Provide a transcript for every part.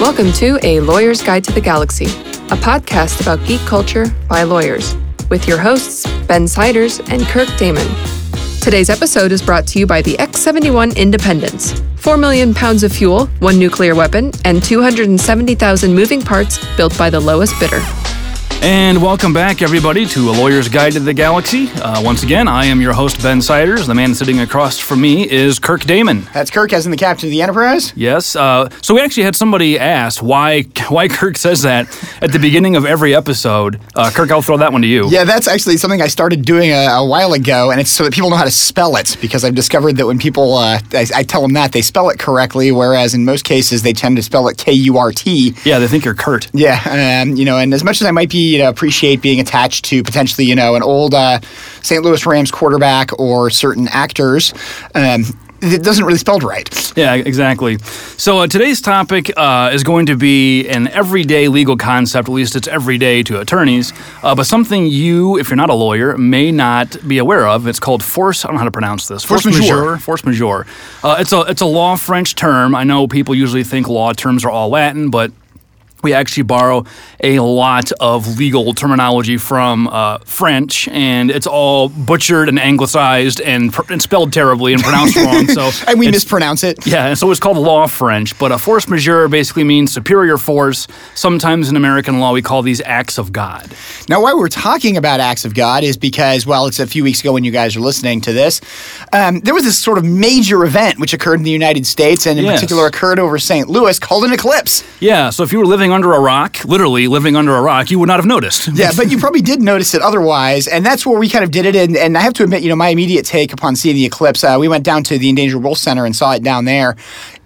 Welcome to A Lawyer's Guide to the Galaxy, a podcast about geek culture by lawyers, with your hosts, Ben Siders and Kirk Damman. Today's episode is brought to you by the X 71 Independence. 4 million pounds of fuel, one nuclear weapon, and 270,000 moving parts built by the lowest bidder. And welcome back, everybody, to A Lawyer's Guide to the Galaxy. Uh, once again, I am your host, Ben Siders. The man sitting across from me is Kirk Damman. That's Kirk, as in the captain of the Enterprise. Yes. Uh, so we actually had somebody ask why why Kirk says that at the beginning of every episode. Uh, Kirk, I'll throw that one to you. Yeah, that's actually something I started doing a, a while ago, and it's so that people know how to spell it. Because I've discovered that when people, uh, I, I tell them that they spell it correctly, whereas in most cases they tend to spell it K U R T. Yeah, they think you're Kurt. Yeah, um, you know, and as much as I might be, you know, appreciate being attached to potentially, you know, an old uh, St. Louis Rams quarterback or certain actors, um, it doesn't really spelled right. Yeah, exactly. So uh, today's topic uh, is going to be an everyday legal concept, at least it's everyday to attorneys, uh, but something you, if you're not a lawyer, may not be aware of. It's called force, I don't know how to pronounce this. Force majeure. Force majeure. Uh, it's, a, it's a law French term. I know people usually think law terms are all Latin, but we actually borrow a lot of legal terminology from uh, French, and it's all butchered and anglicized and, pr- and spelled terribly and pronounced wrong. So And we mispronounce it. yeah, and so it's called law French, but a force majeure basically means superior force. Sometimes in American law, we call these acts of God. Now, why we're talking about acts of God is because, well, it's a few weeks ago when you guys are listening to this. Um, there was this sort of major event which occurred in the United States, and in Yes. particular occurred over St. Louis, called an eclipse. Yeah, so if you were living under a rock, literally living under a rock, you would not have noticed. Yeah, but you probably did notice it otherwise, and that's where we kind of did it. And, and I have to admit, you know, my immediate take upon seeing the eclipse, uh, we went down to the Endangered Wolf Center and saw it down there.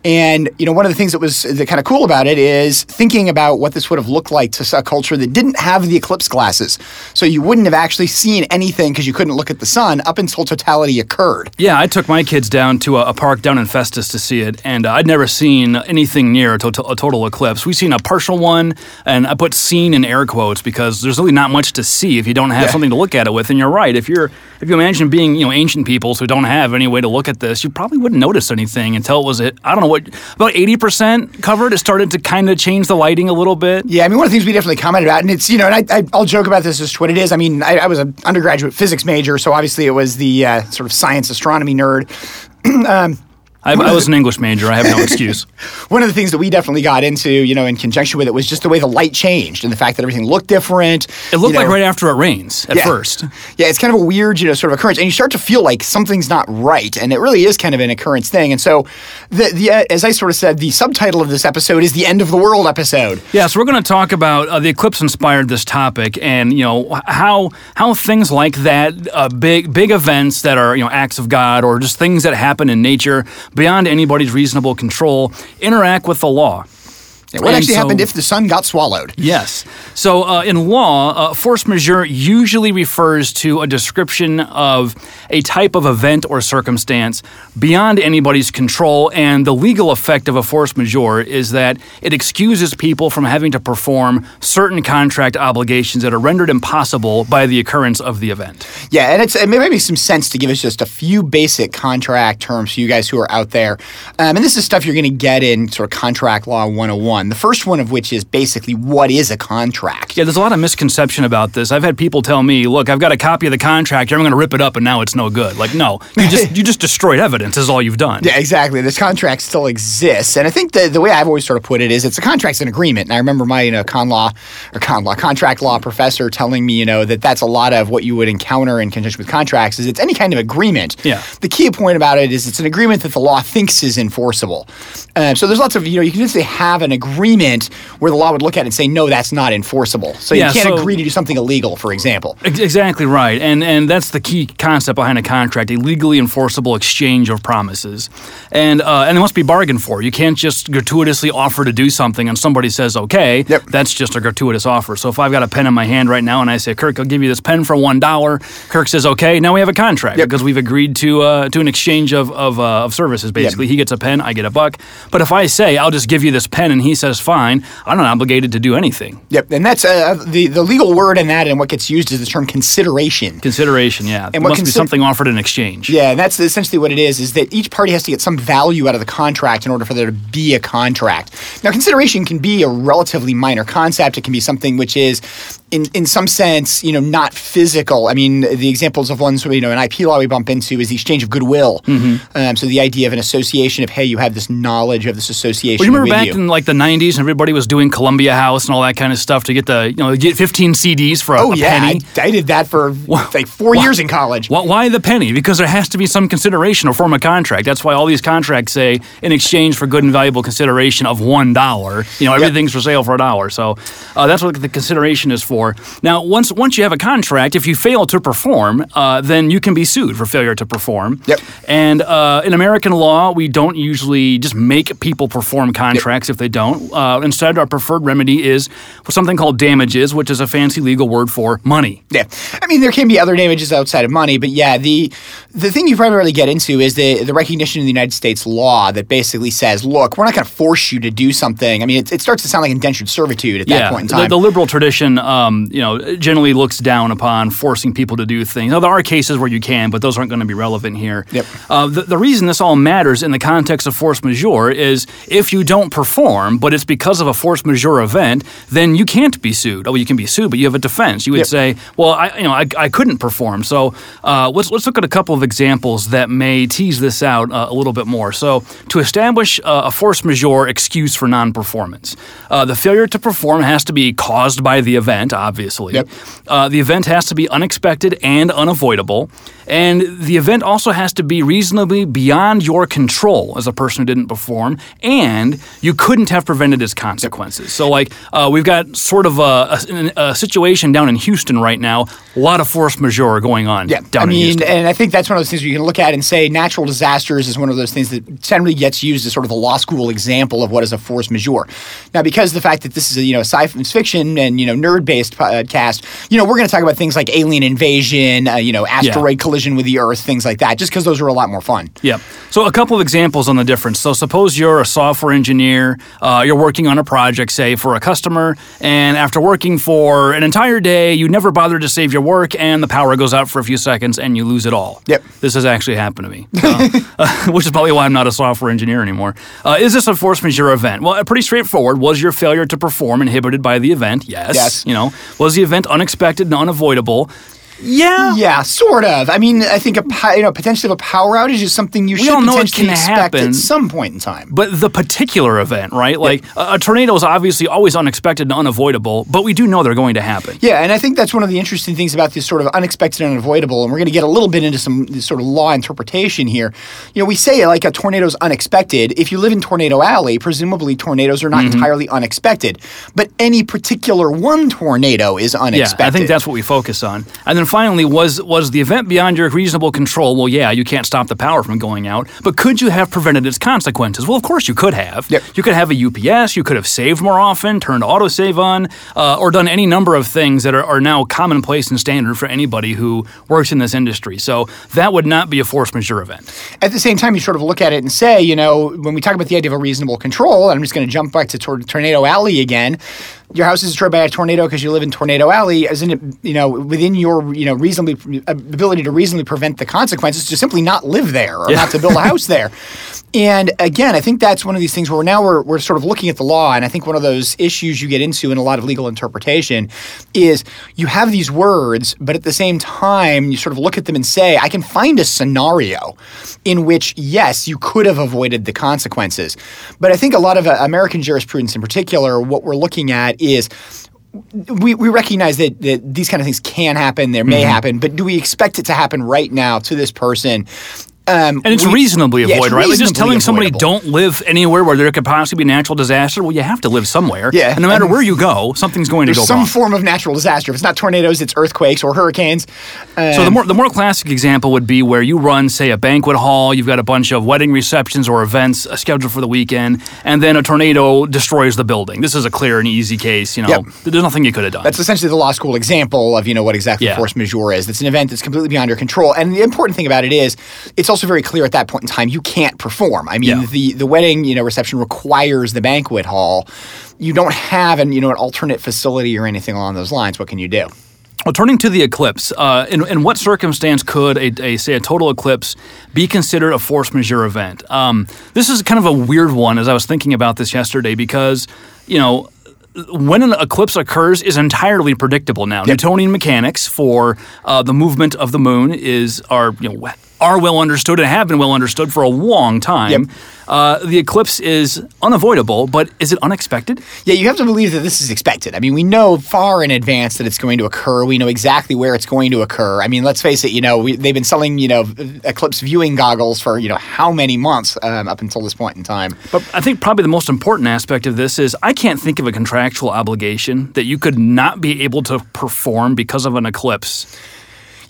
And you know, one of the things that was the kind of cool about it is thinking about what this would have looked like to a culture that didn't have the eclipse glasses. So you wouldn't have actually seen anything because you couldn't look at the sun up until totality occurred. Yeah, I took my kids down to a, a park down in Festus to see it, and uh, I'd never seen anything near a, to- a total eclipse. We've seen a partial one, and I put "seen" in air quotes because there's really not much to see if you don't have Yeah. something to look at it with. And you're right. If you're if you imagine being you know ancient peoples who don't have any way to look at this, you probably wouldn't notice anything until it was it. I don't know what about eighty percent covered. It started to kind of change the lighting a little bit. Yeah, I mean, one of the things we definitely commented about, and it's, you know, and I, I, I'll joke about this as to what it is. I mean, I, I was an undergraduate physics major, so obviously it was the uh, sort of science astronomy nerd. I, I was an English major. I have no excuse. One of the things that we definitely got into, you know, in conjunction with it was just the way the light changed and the fact that everything looked different. It looked you like right after it rains at Yeah. first. Yeah, it's kind of a weird, you know, sort of occurrence, and you start to feel like something's not right, and it really is kind of an occurrence thing. And so, the, the uh, as I sort of said, the subtitle of this episode is the end of the world episode. Yeah, so we're going to talk about uh, the eclipse inspired this topic, and you know how how things like that, uh, big big events that are you know acts of God or just things that happen in nature beyond anybody's reasonable control interact with the law. What And actually so- happened if the sun got swallowed? Yes. So uh, in law, uh, force majeure usually refers to a description of a type of event or circumstance beyond anybody's control, and the legal effect of a force majeure is that it excuses people from having to perform certain contract obligations that are rendered impossible by the occurrence of the event. Yeah, and it's it may make some sense to give us just a few basic contract terms for you guys who are out there. Um, and this is stuff you're going to get in sort of contract law 101. The first one of which is basically what is a contract. Yeah, there's a lot of misconception about this. I've had people tell me, "Look, I've got a copy of the contract. I'm going to rip it up, and now it's no good." Like, no, you just you just destroyed evidence. Is all you've done. Yeah, exactly. This contract still exists, and I think the the way I've always sort of put it is it's a contract's an agreement. And I remember my you know con law or con law contract law professor telling me you know that that's a lot of what you would encounter in conjunction with contracts is it's any kind of agreement. Yeah. The key point about it is it's an agreement that the law thinks is enforceable. Um, so there's lots of you know you can just say have an agreement where the law would look at it and say no that's not enforceable. So Yeah, you can't so- agree to do something illegal, for example. Exactly right, and and that's the key concept behind a contract: a legally enforceable exchange of promises, and uh, and it must be bargained for. You can't just gratuitously offer to do something and somebody says okay. Yep. That's just a gratuitous offer. So if I've got a pen in my hand right now and I say, Kirk, I'll give you this pen for one dollar. Kirk says okay. Now we have a contract Yep. because we've agreed to uh, to an exchange of of, uh, of services. Basically, he gets a pen, I get a buck. But if I say I'll just give you this pen and he he says fine, I'm not obligated to do anything. Yep, and that's uh, the the legal word in that, and what gets used is the term consideration. Consideration, yeah. And must be something offered in exchange. Yeah, and that's essentially what it is: is that each party has to get some value out of the contract in order for there to be a contract. Now, consideration can be a relatively minor concept. It can be something which is, in in some sense, you know, not physical. I mean, the examples of ones you know in IP law we bump into is the exchange of goodwill. Um, so the idea of an association of hey, you have this knowledge of this association. Well, you remember back you. in like the '90s, and everybody was doing Columbia House and all that kind of stuff to get the you know get 15 CDs for a, Oh a yeah, penny. I, I did that for like four years in college. Why, why the penny? Because there has to be some consideration or form of contract. That's why all these contracts say in exchange for good and valuable consideration of one dollar. You know, everything's for sale for a dollar. So uh, that's what the consideration is for. Now, once once you have a contract, if you fail to perform, uh, then you can be sued for failure to perform. Yep. And uh, in American law, we don't usually just make people perform contracts if they don't. Uh, instead, our preferred remedy is something called damages, which is a fancy legal word for money. Yeah, I mean there can be other damages outside of money, but yeah, the the thing you primarily get into is the the recognition in the United States law that basically says, look, we're not going to force you to do something. I mean, it, it starts to sound like indentured servitude at that point in the- time. The, liberal tradition, um, you know, generally looks down upon forcing people to do things. Now, there are cases where you can, but those aren't going to be relevant here. Yep. Uh, the, the reason this all matters in the context of force majeure is if you don't perform, but it's because of a force majeure event, then you can't be sued. Oh, you can be sued, but you have a defense. You would Yep. say, well, I, you know, I, I couldn't perform. So uh, let's let's look at a couple of examples that may tease this out uh, a little bit more. So to establish uh, a force majeure excuse for non-performance, uh, the failure to perform has to be caused by the event, obviously. Yep. Uh, the event has to be unexpected and unavoidable. And the event also has to be reasonably beyond your control as a person who didn't perform, and you couldn't have prevented its consequences. So, like, uh, we've got sort of a, a, a situation down in Houston right now, a lot of force majeure going on yeah, down I in mean, Houston. and I think that's one of those things you can look at and say natural disasters is one of those things that generally gets used as sort of a law school example of what is a force majeure. Now, because of the fact that this is a you know science fiction and you know nerd based podcast, you know we're going to talk about things like alien invasion, uh, you know asteroid collision with the Earth, things like that, just because those are a lot more fun. Yeah. So a couple of examples on the difference. So suppose you're a software engineer, uh, you're working on a project, say for a customer, and after working for an entire day, you never bothered to save your work, and the power goes out for a few seconds, and you lose it all. Yep. This has actually happened to me, uh, uh, which is probably why I'm not a software engineer anymore. Uh, is this a force majeure event? Well, uh, pretty straightforward. Was your failure to perform inhibited by the event? Yes. Yes. You know, was the event unexpected and unavoidable? Yeah. Yeah, sort of. I mean, I think a you know potentially a power outage is something you should all know it potentially can expect happen. at some point in time. But the particular event, right? Like a, a tornado is obviously always unexpected and unavoidable, but we do know they're going to happen. Yeah, and I think that's one of the interesting things about this sort of unexpected and unavoidable. And we're going to get a little bit into some this sort of law interpretation here. You know, we say like a tornado is unexpected. If you live in Tornado Alley, presumably tornadoes are not Mm-hmm. entirely unexpected. But any particular one tornado is unexpected. Yeah. I think that's what we focus on. And then finally, was was the event beyond your reasonable control? Well, yeah, you can't stop the power from going out, but could you have prevented its consequences? Well, of course you could have. Yep. You could have a UPS. You could have saved more often, turned autosave on, uh, or done any number of things that are, are now commonplace and standard for anybody who works in this industry. So that would not be a force majeure event. At the same time, you sort of look at it and say, you know, when we talk about the idea of a reasonable control, and I'm just going to jump back to tor- Tornado Alley again. Your house is destroyed by a tornado because you live in Tornado Alley. Isn't it, you know, within your, you know, reasonably ability to reasonably prevent the consequences to simply not live there or Yeah. not to build a house there? And again, I think that's one of these things where now we're, we're sort of looking at the law, and I think one of those issues you get into in a lot of legal interpretation is you have these words, but at the same time, you sort of look at them and say, I can find a scenario in which, yes, you could have avoided the consequences. But I think a lot of uh, American jurisprudence in particular, what we're looking at is we, we recognize that, that these kind of things can happen, there may mm-hmm. happen, but do we expect it to happen right now to this person? Um, And it's we- reasonably yeah, avoidable, right? Like just telling somebody avoidable. don't live anywhere where there could possibly be a natural disaster. Well, you have to live somewhere. Yeah, And no matter and where you go, something's going to There's go some wrong. form of natural disaster. If it's not tornadoes, it's earthquakes or hurricanes. So the Um, more the more classic example would be where you run, say, a banquet hall. You've got a bunch of wedding receptions or events uh, scheduled for the weekend, and then a tornado destroys the building. This is a clear and easy case. You know, Yep. there's nothing you could have done. That's essentially the law school example of you know what exactly Yeah. force majeure is. It's an event that's completely beyond your control. And the important thing about it is, it's also very clear at that point in time you can't perform. I mean, Yeah. the the wedding you know reception requires the banquet hall. You don't have an you know an alternate facility or anything along those lines. What can you do? Well, turning to the eclipse, uh, in, in what circumstance could a, a say a total eclipse be considered a force majeure event? Um, this is kind of a weird one as I was thinking about this yesterday because you know when an eclipse occurs is entirely predictable now. Newtonian mechanics for uh, the movement of the moon is are you know are well understood and have been well understood for a long time. Yep. Uh, the eclipse is unavoidable, but is it unexpected? Yeah, you have to believe that this is expected. I mean, we know far in advance that it's going to occur. We know exactly where it's going to occur. I mean, let's face it. You know, we, they've been selling you know eclipse viewing goggles for you know how many months um, up until this point in time. But I think probably the most important aspect of this is I can't think of a contractual obligation that you could not be able to perform because of an eclipse.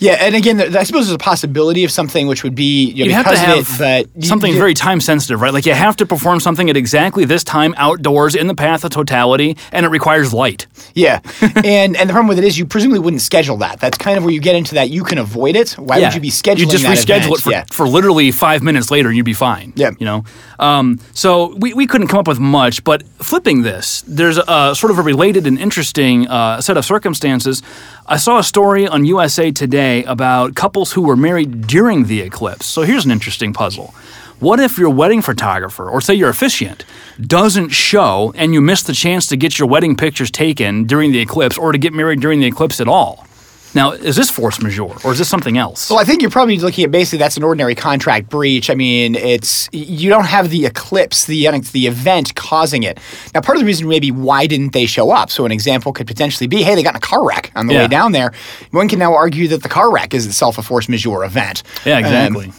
Yeah, and again, I suppose there's a possibility of something which would be you know, You have to because have of it, but something you- very time sensitive, right? Like you have to perform something at exactly this time outdoors in the path of totality, and it requires light. Yeah, and and the problem with it is you presumably wouldn't schedule that. That's kind of where you get into that. You can avoid it. Why would you be scheduling? You just reschedule event? it for, yeah. for literally five minutes later, and you'd be fine. Yeah. You know? Um, so we, we couldn't come up with much, but flipping this, there's a sort of a related and interesting uh, set of circumstances. I saw a story on USA Today about couples who were married during the eclipse. So here's an interesting puzzle. What if your wedding photographer, or say your officiant, doesn't show and you miss the chance to get your wedding pictures taken during the eclipse or to get married during the eclipse at all? Now, is this force majeure or is this something else? Well, I think you're probably looking at basically that's an ordinary contract breach. I mean, it's you don't have the eclipse, the the event causing it. Now, part of the reason maybe why didn't they show up? So, an example could potentially be, hey, they got in a car wreck on the Yeah. way down there. One can now argue that the car wreck is itself a force majeure event. Yeah, Um, exactly.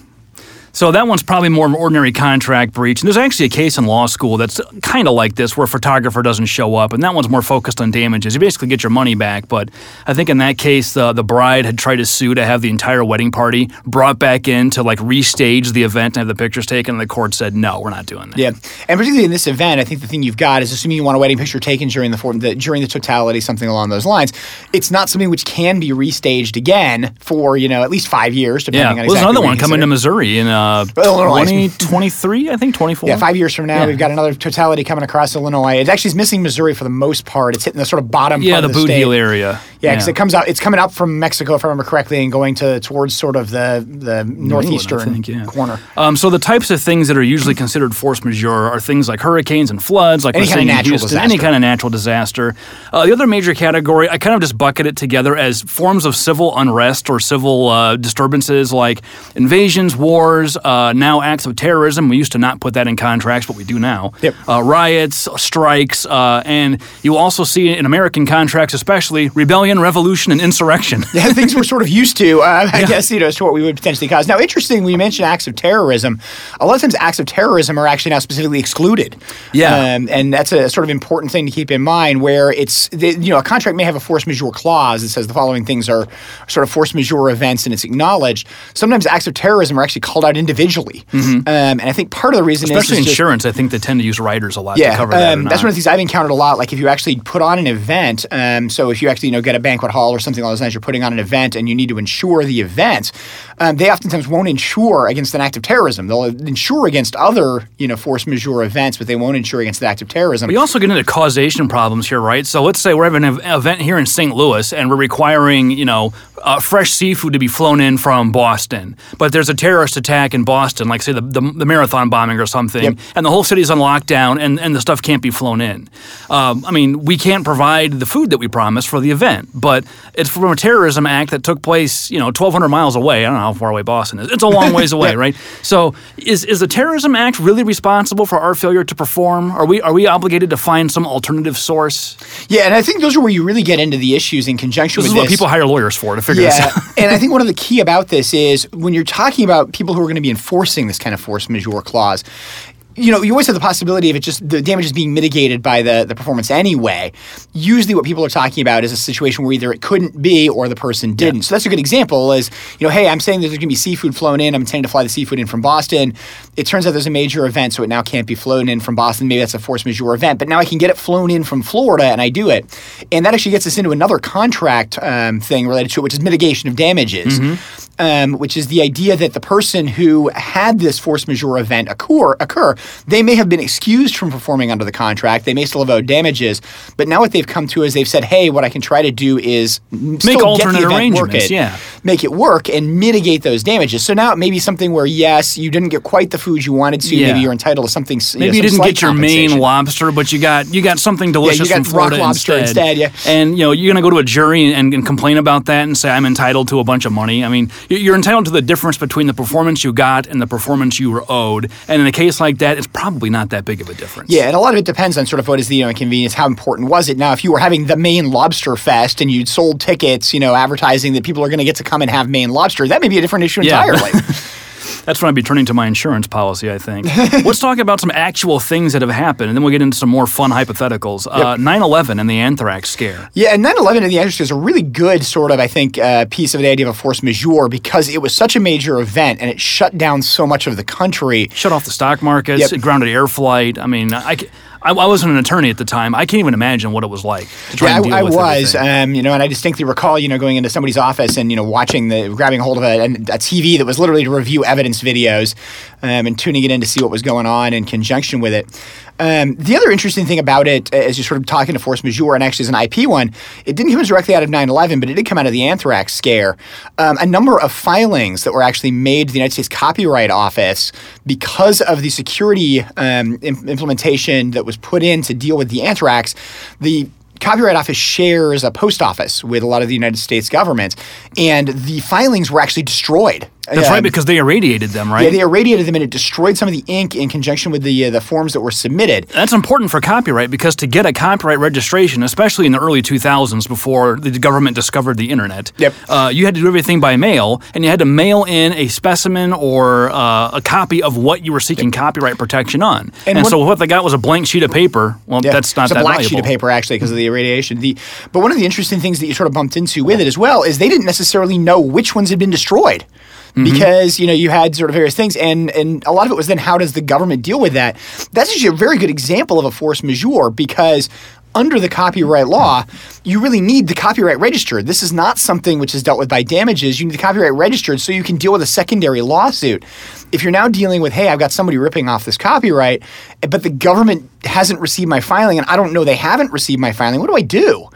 So that one's probably more of an ordinary contract breach. And there's actually a case in law school that's kind of like this, where a photographer doesn't show up, and that one's more focused on damages. You basically get your money back, but I think in that case, the the bride had tried to sue to have the entire wedding party brought back in to like restage the event and have the pictures taken, and the court said no, we're not doing that. Yeah, and particularly in this event, I think the thing you've got is assuming you want a wedding picture taken during the, for- the during the totality, something along those lines. It's not something which can be restaged again for you know at least five years, depending Yeah, on well, exactly there's another one coming to. Missouri in uh, Uh, oh, Illinois. 2023, I think 24. Yeah, five years from now, Yeah. we've got another totality coming across Illinois. It actually is missing Missouri for the most part. It's hitting the sort of bottom Yeah, part the of the Boot. Heel area. Yeah, because it comes out. It's coming up from Mexico, if I remember correctly, and going to towards sort of the the England, northeastern think, yeah. corner. Um, so the types of things that are usually considered force majeure are things like hurricanes and floods, like Any we're kind of natural Houston, any disaster. kind of natural disaster. Uh, the other major category, I kind of just bucket it together as forms of civil unrest or civil uh, disturbances, like invasions, wars, uh, now acts of terrorism. We used to not put that in contracts, but we do now. Yep. Uh, riots, strikes, uh, and you also see in American contracts, especially rebellion, revolution, and insurrection. yeah, things we're sort of used to, uh, I guess, you know, as to what we would potentially cause. Now, interesting, when you mentioned acts of terrorism, a lot of times acts of terrorism are actually now specifically excluded. Yeah. Um, and that's a sort of important thing to keep in mind where it's, the, you know, a contract may have a force majeure clause that says the following things are sort of force majeure events and it's acknowledged. Sometimes acts of terrorism are actually called out individually. Um, and I think part of the reason Mm-hmm. Especially is, is just- insurance, I think they tend to use riders a lot yeah, to cover that. um, that's one of the things I've encountered a lot. Like if you actually put on an event, um, so if you actually you know get a banquet hall or something along those lines, you're putting on an event and you need to insure the event. Um, they oftentimes won't insure against an act of terrorism. They'll insure against other you know force majeure events, but they won't insure against an act of terrorism. We also get into causation problems here, right? So let's say we're having an event here in St. Louis and we're requiring, you know, uh, fresh seafood to be flown in from Boston. But there's a terrorist attack in Boston, like say the, the, the marathon bombing or something, Yep. and the whole city's on lockdown and, and the stuff can't be flown in. Um, I mean, we can't provide the food that we promised for the event, but it's from a terrorism act that took place, you know, 1,200 miles away. I don't know how far away Boston is. It's a long ways away, Yeah. right? So is, is the terrorism act really responsible for our failure to perform? Are we, are we obligated to find some alternative source? yeah, and I think those are where you really get into the issues in conjunction This with is what people hire lawyers for to figure this out. and I think one of the key about this is when you're talking about people who are going to be enforcing this kind of force majeure clause. You know, you always have the possibility of it just the damage is being mitigated by the, the performance anyway. Usually, what people are talking about is a situation where either it couldn't be or the person didn't. So that's a good example. Is you know, hey, I'm saying that there's going to be seafood flown in. I'm intending to fly the seafood in from Boston. It turns out there's a major event, so it now can't be flown in from Boston. Maybe that's a force majeure event, but now I can get it flown in from Florida, and I do it. And that actually gets us into another contract um, thing related to it, which is mitigation of damages. Um, which is the idea that the person who had this force majeure event occur, occur, they may have been excused from performing under the contract. They may still have owed damages, but now what they've come to is they've said, "Hey, what I can try to do is Make still alternate get the event arrangements, yeah. Make it work, and mitigate those damages." So now it may be something where yes, you didn't get quite the food you wanted to. Yeah. Maybe you're entitled to something. Maybe you, know, some didn't get your Maine lobster, but you got you got something delicious got from rock Florida lobster instead, yeah. And you know you're going to go to a jury and, and complain about that and say I'm entitled to a bunch of money. I mean, you- you're entitled to the difference between the performance you got and the performance you were owed. And in a case like that, it's probably not that big of a difference. Yeah, and a lot of it depends on sort of what is the you know, inconvenience, how important was it. Now, if you were having the Maine Lobster Fest and you'd sold tickets, you know, advertising that people are going to get to come and have Maine lobster, that may be a different issue Yeah. entirely. That's when I'd be turning to my insurance policy, I think. Let's talk about some actual things that have happened, and then we'll get into some more fun hypotheticals. Uh, 9/11 and the anthrax scare. yeah, and 9/11 in the Anthrax scare is a really good sort of, I think, uh, piece of the idea of a force majeure because it was such a major event and it shut down so much of the country. shut off the stock markets, Yep. it grounded air flight. I mean, I, I, I wasn't an attorney at the time. I can't even imagine what it was like to try Yeah, and deal I, I with was, um, you know, and I distinctly recall, you know, going into somebody's office and you know watching the, grabbing a hold of a, a TV that was literally to review evidence videos, um, and tuning it in to see what was going on in conjunction with it. Um, the other interesting thing about it, uh, as you're sort of talking to force majeure, and actually as an IP one, it didn't come directly out of 9/11, but it did come out of the anthrax scare. Um, a number of filings that were actually made to the United States Copyright Office because of the security um, im- implementation that was put in to deal with the anthrax. The Copyright Office shares a post office with a lot of the United States government, and the filings were actually destroyed. That's right, because they irradiated them, right? yeah, they irradiated them and it destroyed some of the ink in conjunction with the uh, the forms that were submitted. That's important for copyright because to get a copyright registration, especially in the early 2000s before the government discovered the internet, Yep. uh, you had to do everything by mail, and you had to mail in a specimen or uh, a copy of what you were seeking copyright protection on. And, And what- so what they got was a blank sheet of paper. Well, Yeah, that's not it's a that black valuable. sheet of paper actually because of the irradiation. The but one of the interesting things that you sort of bumped into with it as well is they didn't necessarily know which ones had been destroyed. Mm-hmm. Because you know you had sort of various things, and and a lot of it was then how does the government deal with that? That's actually a very good example of a force majeure because under the copyright law, you really need the copyright registered. This is not something which is dealt with by damages. You need the copyright registered so you can deal with a secondary lawsuit. If you're now dealing with, hey, I've got somebody ripping off this copyright, but the government hasn't received my filing and I don't know they haven't received my filing, what do I do?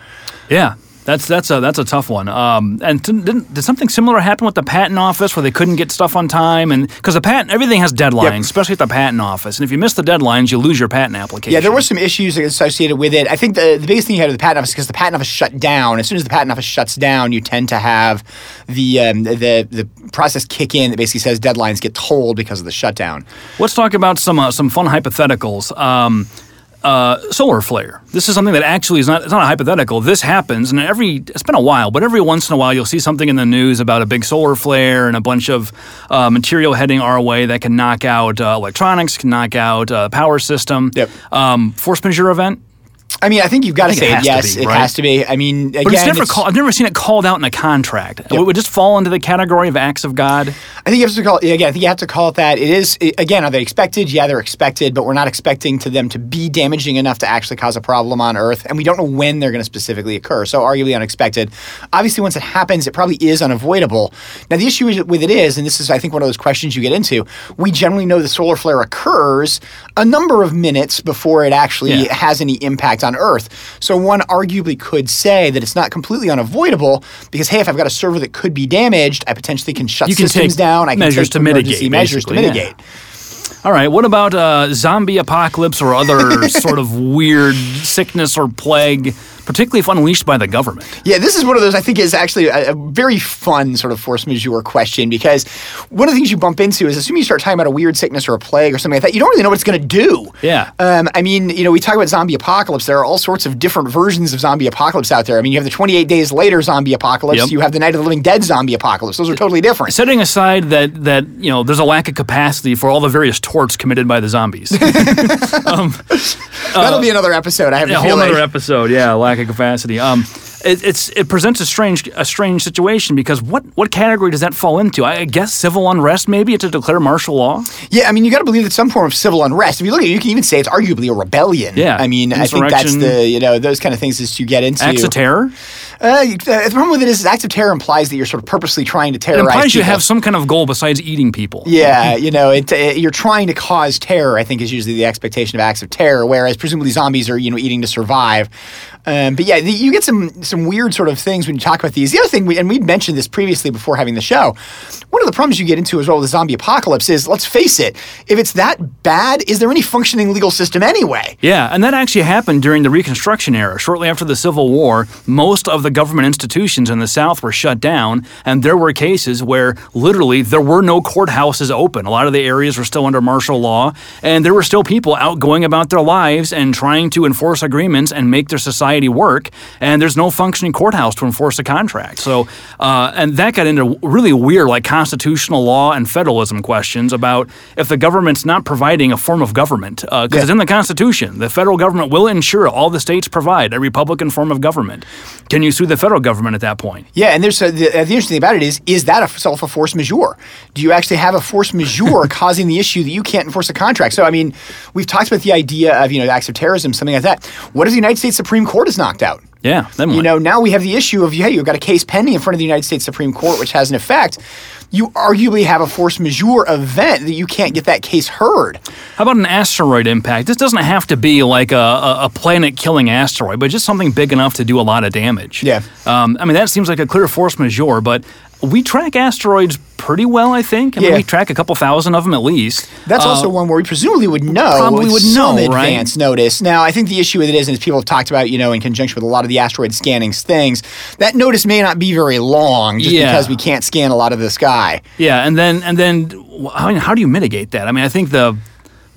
Yeah. That's that's a that's a tough one. Um, and didn't, did something similar happen with the patent office where they couldn't get stuff on time? And because the patent, everything has deadlines, Yep. especially at the patent office. And if you miss the deadlines, you lose your patent application. Yeah, there were some issues associated with it. I think the, the biggest thing you had with the patent office is because the patent office shut down. As soon as the patent office shuts down, you tend to have the um, the the process kick in that basically says deadlines get told because of the shutdown. Let's talk about some uh, some fun hypotheticals. Um, uh, solar flare. This is something that actually is not. It's not a hypothetical. This happens, and every. It's been a while, but every once in a while you'll see something in the news about a big solar flare and a bunch of uh, material heading our way that can knock out uh, electronics, can knock out uh, power system. Yep. Um, force majeure event. I mean, I think you've got to think it say to yes. be, it has to be. I mean, again, But it's never it's- called, I've never seen it called out in a contract. It would just fall into the category of acts of God. I think you have to call it, again. I think you have to call it that. It is it- again. Are they expected? Yeah, they're expected, but we're not expecting to them to be damaging enough to actually cause a problem on Earth, and we don't know when they're going to specifically occur. So arguably unexpected. Obviously, once it happens, it probably is unavoidable. Now, the issue with it is, and this is I think one of those questions you get into. We generally know the solar flare occurs a number of minutes before it actually Yeah. has any impact on Earth. So one arguably could say that it's not completely unavoidable because hey, if I've got a server that could be damaged, I potentially can shut You can systems down. I can measures take to mitigate, measures to basically, yeah. mitigate. All right. What about uh, zombie apocalypse or other sort of weird sickness or plague, particularly if unleashed by the government? Yeah, this is one of those I think is actually a, a very fun sort of force majeure question because one of the things you bump into is assuming you start talking about a weird sickness or a plague or something like that, you don't really know what it's going to do. Yeah. Um, I mean, you know, we talk about zombie apocalypse. There are all sorts of different versions of zombie apocalypse out there. I mean, you have the 28 days later zombie apocalypse. Yep. You have the Night of the Living Dead zombie apocalypse. Those are totally different. Setting aside that that you know there's a lack of capacity for all the various torts committed by the zombies. That'll be another episode. I have a a whole other episode. Yeah, lack of capacity. Um, it, it's it presents a strange a strange situation because what what category does that fall into? I guess civil unrest maybe to declare martial law. Yeah, I mean, you got to believe it's some form of civil unrest. If you look at it, you can even say it's arguably a rebellion. Yeah, I mean, I think that's the you know those kind of things as you get into. Acts of terror. Uh, the problem with it is, acts of terror implies that you're sort of purposely trying to It terrorize. implies you people. have some kind of goal besides eating people. Yeah, you know, it, it, you're trying to cause terror. I think is usually the expectation of acts of terror, whereas presumably zombies are you know eating to survive. Um, but yeah, the, you get some some weird sort of things when you talk about these. The other thing, we, and we mentioned this previously before having the show. One of the problems you get into as well with the zombie apocalypse is, let's face it, if it's that bad, is there any functioning legal system anyway? Yeah, and that actually happened during the Reconstruction era. Shortly after the Civil War, most of the government institutions in the South were shut down, and there were cases where literally there were no courthouses open. A lot of the areas were still under martial law, and there were still people out going about their lives and trying to enforce agreements and make their society work, and there's no functioning courthouse to enforce a contract. So, uh, and that got into really weird, like constitutional law and federalism questions about if the government's not providing a form of government, because Yeah. it's in the Constitution. The federal government will ensure all the states provide a Republican form of government. Can you sue the federal government at that point? Yeah, and there's a, the, uh, the interesting thing about it is, is that a self a force majeure? Do you actually have a force majeure causing the issue that you can't enforce a contract? So, I mean, we've talked about the idea of you know acts of terrorism, something like that. What if the United States Supreme Court is knocked out? Yeah, then You what? know, now we have the issue of hey, you've got a case pending in front of the United States Supreme Court, which has an effect. You arguably have a force majeure event that you can't get that case heard. How about an asteroid impact? This doesn't have to be like a, a, a planet-killing asteroid, but just something big enough to do a lot of damage. Yeah. Um, I mean, that seems like a clear force majeure, but we track asteroids pretty well, I think. I mean, we track a couple thousand of them at least. That's Uh, also one where we presumably would know. probably would some know, right? advance notice. Now, I think the issue with it is, and as people have talked about, you know, in conjunction with a lot of the asteroid scanning things, that notice may not be very long, just Yeah. because we can't scan a lot of the sky. Yeah, and then and then I mean, how do you mitigate that? I mean, I think the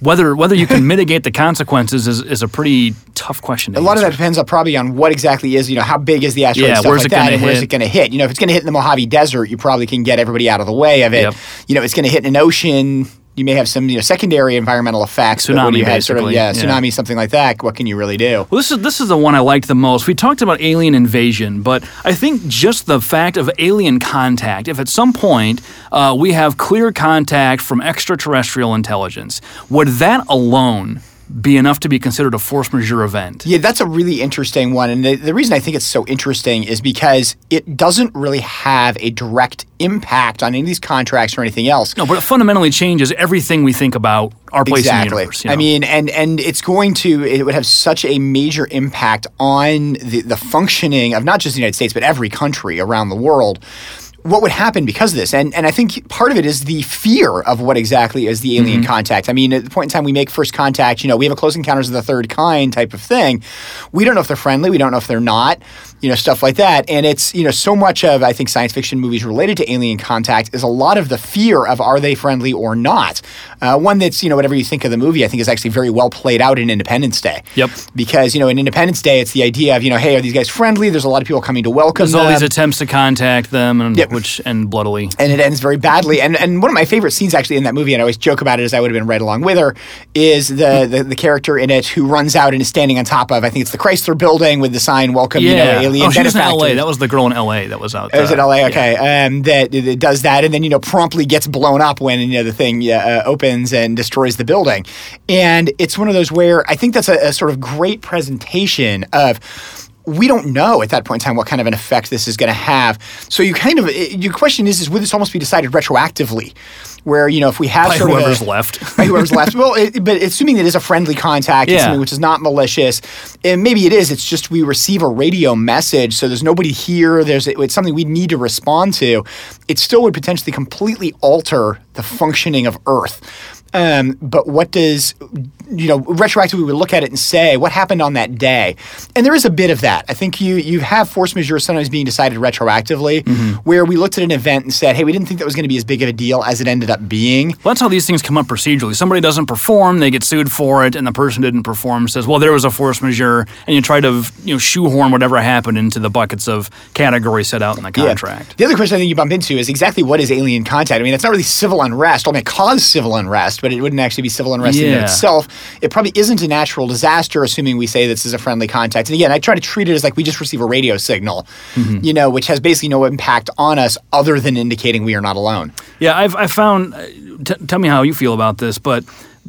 whether whether you can mitigate the consequences is, is a pretty tough question. To A lot of that depends on probably on what exactly is, you know, how big is the asteroid, Yeah, where's like it that, gonna and where's hit? it going to hit? You know, if it's going to hit in the Mojave Desert, you probably can get everybody out of the way of it. Yep. You know, it's going to hit in an ocean. You may have some, you know, secondary environmental effects. Tsunami, you have sort of, basically, yeah, yeah. tsunami, something like that. What can you really do? Well, this is this is the one I liked the most. We talked about alien invasion, but I think just the fact of alien contact. If at some point uh, we have clear contact from extraterrestrial intelligence, would that alone be enough to be considered a force majeure event? Yeah, that's a really interesting one. And the, the reason I think it's so interesting is because it doesn't really have a direct impact on any of these contracts or anything else. No, but it fundamentally changes everything we think about our place in the exactly. universe. you I mean, and and it's going to it would have such a major impact on the the functioning of not just the United States but every country around the world. What would happen because of this? And and I think part of it is the fear of what exactly is the alien Mm-hmm. contact. I mean, at the point in time we make first contact, you know, we have a close encounters of the third kind type of thing. We don't know if they're friendly. We don't know if they're not. You know, stuff like that. And it's you know so much of I think science fiction movies related to alien contact is a lot of the fear of are they friendly or not. Uh, one that's you know whatever you think of the movie, I think is actually very well played out in Independence Day. Yep. Because you know in Independence Day, it's the idea of you know hey are these guys friendly? There's a lot of people coming to welcome There's all these attempts to contact them, and Yep. which end bloodily. and it ends very badly. And and one of my favorite scenes actually in that movie, and I always joke about it as I would have been right along with her, is the the, the character in it who runs out and is standing on top of I think it's the Chrysler Building with the sign "Welcome, you know, alien oh, she was in benefactors." L.A. That was the girl in L.A. that was out. It was in LA, yeah. okay. Um, that, that does that, and then you know promptly gets blown up when you know the thing uh, opens and destroys the building. And it's one of those where I think that's a, a sort of great presentation of. We don't know at that point in time what kind of an effect this is going to have. So you kind of eh, your question is is would this almost be decided retroactively, where you know if we have By sort of a- whoever's left. by whoever's left. Well, it, but assuming it is a friendly contact, Yeah. something which is not malicious, and maybe it is. It's just we receive a radio message, so there's nobody here. There's it's something we need to respond to. It still would potentially completely alter the functioning of Earth. Um, but what does you know retroactively we look at it and say what happened on that day, and there is a bit of that. I think you you have force majeure sometimes being decided retroactively, where we looked at an event and said, hey, we didn't think that was going to be as big of a deal as it ended up being. Well, that's how these things come up procedurally. Somebody doesn't perform, they get sued for it, and the person didn't perform says, "Well, there was a force majeure," and you try to you know shoehorn whatever happened into the buckets of categories set out in the contract. The other question I think you bump into is exactly what is alien contact? I mean, it's not really civil unrest. Well, it may cause civil unrest, but it wouldn't actually be civil unrest in and itself. It probably isn't a natural disaster, assuming we say this is a friendly contact. And again, I try to treat it as like we just receive a radio signal, Mm-hmm. you know, which has basically no impact on us other than indicating we are not alone. Yeah, I've I found. uh, T- tell me how you feel about this, but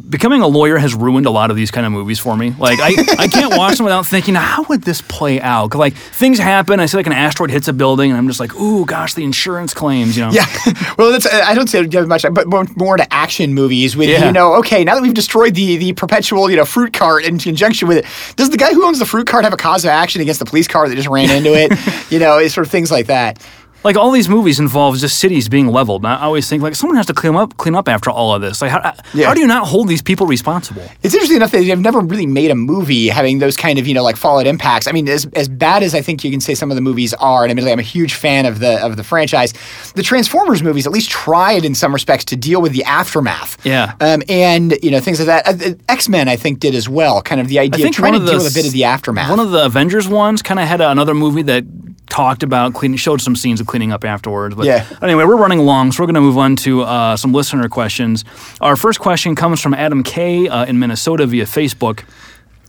becoming a lawyer has ruined a lot of these kind of movies for me. Like I, I can't watch them without thinking, how would this play out? 'Cause, like things happen. I see like an asteroid hits a building, and I'm just like, ooh, gosh, the insurance claims. You know. Yeah, well, that's I don't say much, but more, more to action movies with Yeah. you know. Okay, now that we've destroyed the the perpetual you know fruit cart in conjunction with it, does the guy who owns the fruit cart have a cause of action against the police car that just ran into it? you know, it's sort of things like that. Like all these movies involve just cities being leveled. And I always think like someone has to clean up, clean up after all of this. Like how, Yeah. how do you not hold these people responsible? It's interesting enough that they've never really made a movie having those kind of you know like fallout impacts. I mean, as, as bad as I think you can say some of the movies are, and admittedly I'm a huge fan of the of the franchise, the Transformers movies at least tried in some respects to deal with the aftermath. Yeah. um, and you know things like that. Uh, X Men I think did as well. Kind of the idea of trying to the deal with a bit of the aftermath. One of the Avengers ones kind of had another movie that talked about cleaning, showed some scenes of cleaning up afterwards. But Yeah. anyway, we're running long, so we're going to move on to uh, some listener questions. Our first question comes from Adam K uh, in Minnesota via Facebook.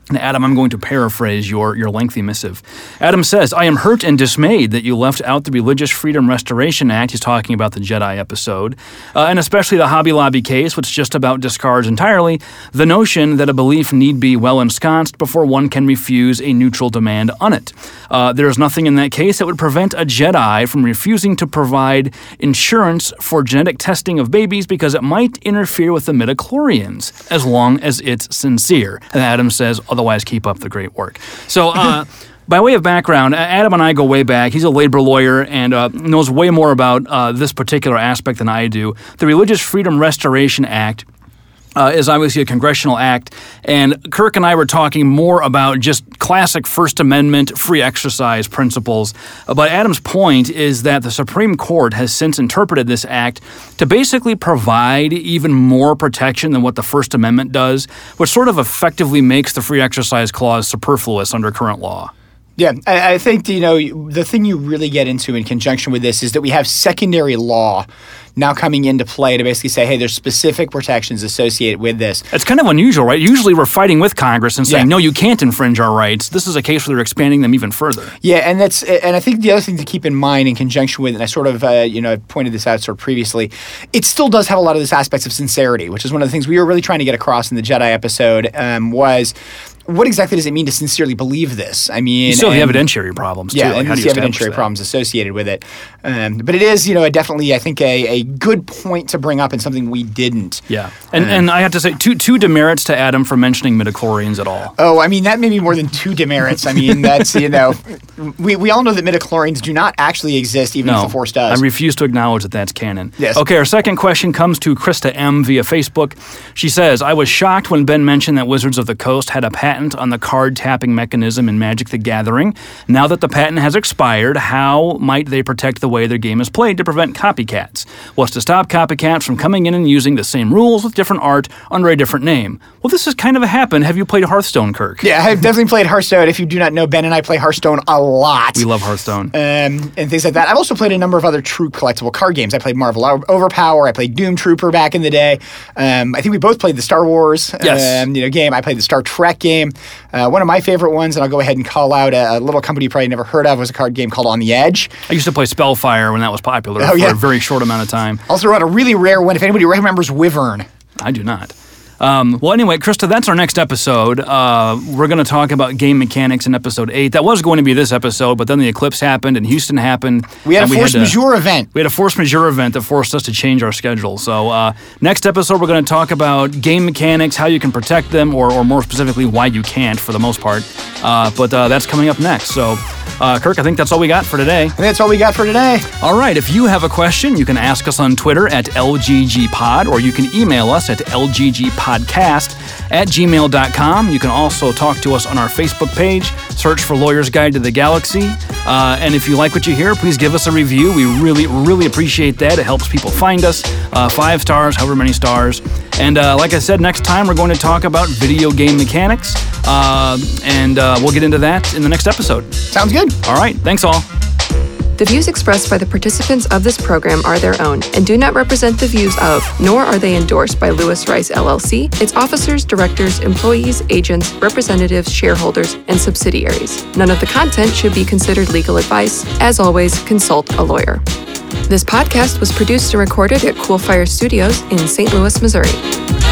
And Adam, I'm going to paraphrase your, your lengthy missive. Adam says, I am hurt and dismayed that you left out the Religious Freedom Restoration Act. He's talking about the Jedi episode, uh, and especially the Hobby Lobby case, which just about discards entirely the notion that a belief need be well ensconced before one can refuse a neutral demand on it. Uh, there is nothing in that case that would prevent a Jedi from refusing to provide insurance for genetic testing of babies because it might interfere with the midichlorians, as long as it's sincere. And Adam says, otherwise, keep up the great work. So, uh, by way of background, Adam and I go way back. He's a labor lawyer and uh, knows way more about uh, this particular aspect than I do. The Religious Freedom Restoration Act uh, is obviously a congressional act. And Kirk and I were talking more about just classic First Amendment free exercise principles. Uh, but Adam's point is that the Supreme Court has since interpreted this act to basically provide even more protection than what the First Amendment does, which sort of effectively makes the free exercise clause superfluous under current law. Yeah, I, I think you know the thing you really get into in conjunction with this is that we have secondary law now coming into play to basically say, hey, there's specific protections associated with this. It's kind of unusual, right? Usually we're fighting with Congress and saying, Yeah. no, you can't infringe our rights. This is a case where they're expanding them even further. Yeah, and that's and I think the other thing to keep in mind in conjunction with, and I sort of uh, you know pointed this out sort of previously, it still does have a lot of this aspects of sincerity, which is one of the things we were really trying to get across in the Jedi episode. Um, was what exactly does it mean to sincerely believe this? I mean, You still have and- the evidentiary problems, too. Yeah, Like, and how do the you evidentiary that? problems associated with it. Um, but it is, you know, definitely, I think, a, a good point to bring up and something we didn't. Yeah, and and I have to say two two demerits to Adam for mentioning midichlorians at all. Oh, I mean, that may be more than two demerits. I mean, that's, you know, we, we all know that midichlorians do not actually exist, even if No, the Force does. I refuse to acknowledge that that's canon. Yes. Okay, our second question comes to Krista M via Facebook. She says, "I was shocked when Ben mentioned that Wizards of the Coast had a patent on the card tapping mechanism in Magic: The Gathering. Now that the patent has expired, how might they protect the way their game is played to prevent copycats? What's to stop copycats from coming in and using the same rules with different art under a different name? Well, this is kind of a happen. Have you played Hearthstone, Kirk? yeah, I've definitely played Hearthstone. If you do not know, Ben and I play Hearthstone a lot. We love Hearthstone. um, and things like that. I've also played a number of other true collectible card games. I played Marvel Overpower. I played Doom Trooper back in the day. Um, I think we both played the Star Wars Yes. um, you know, game. I played the Star Trek game. Uh, one of my favorite ones, and I'll go ahead and call out a, a little company you probably never heard of, was a card game called On the Edge. I used to play Spellfire when that was popular Oh, for yeah. a very short amount of time. Also wrote a really rare one. If anybody remembers Wyvern. I do not. Um, well, anyway, Krista, that's our next episode. Uh, we're going to talk about game mechanics in episode eight. That was going to be this episode, but then the eclipse happened and Houston happened. We had a force to- majeure event. We had a force majeure event that forced us to change our schedule. So, uh, next episode, we're going to talk about game mechanics, how you can protect them, or, or more specifically, why you can't for the most part. Uh, but uh, that's coming up next. So, uh, Kirk, I think that's all we got for today. And that's all we got for today. All right, if you have a question, you can ask us on Twitter at LGGPod or you can email us at LGGPodcast at gmail.com. You can also talk to us on our Facebook page. Search for Lawyer's Guide to the Galaxy. Uh, and if you like what you hear, please give us a review. We really, really appreciate that. It helps people find us. Uh, five stars, however many stars. And uh, like I said, next time we're going to talk about video game mechanics. Uh, and uh, we'll get into that in the next episode. Sounds good. All right, thanks all. The views expressed by the participants of this program are their own and do not represent the views of, nor are they endorsed by Lewis Rice LLC, its officers, directors, employees, agents, representatives, shareholders, and subsidiaries. None of the content should be considered legal advice. As always, consult a lawyer. This podcast was produced and recorded at Coolfire Studios in St. Louis, Missouri.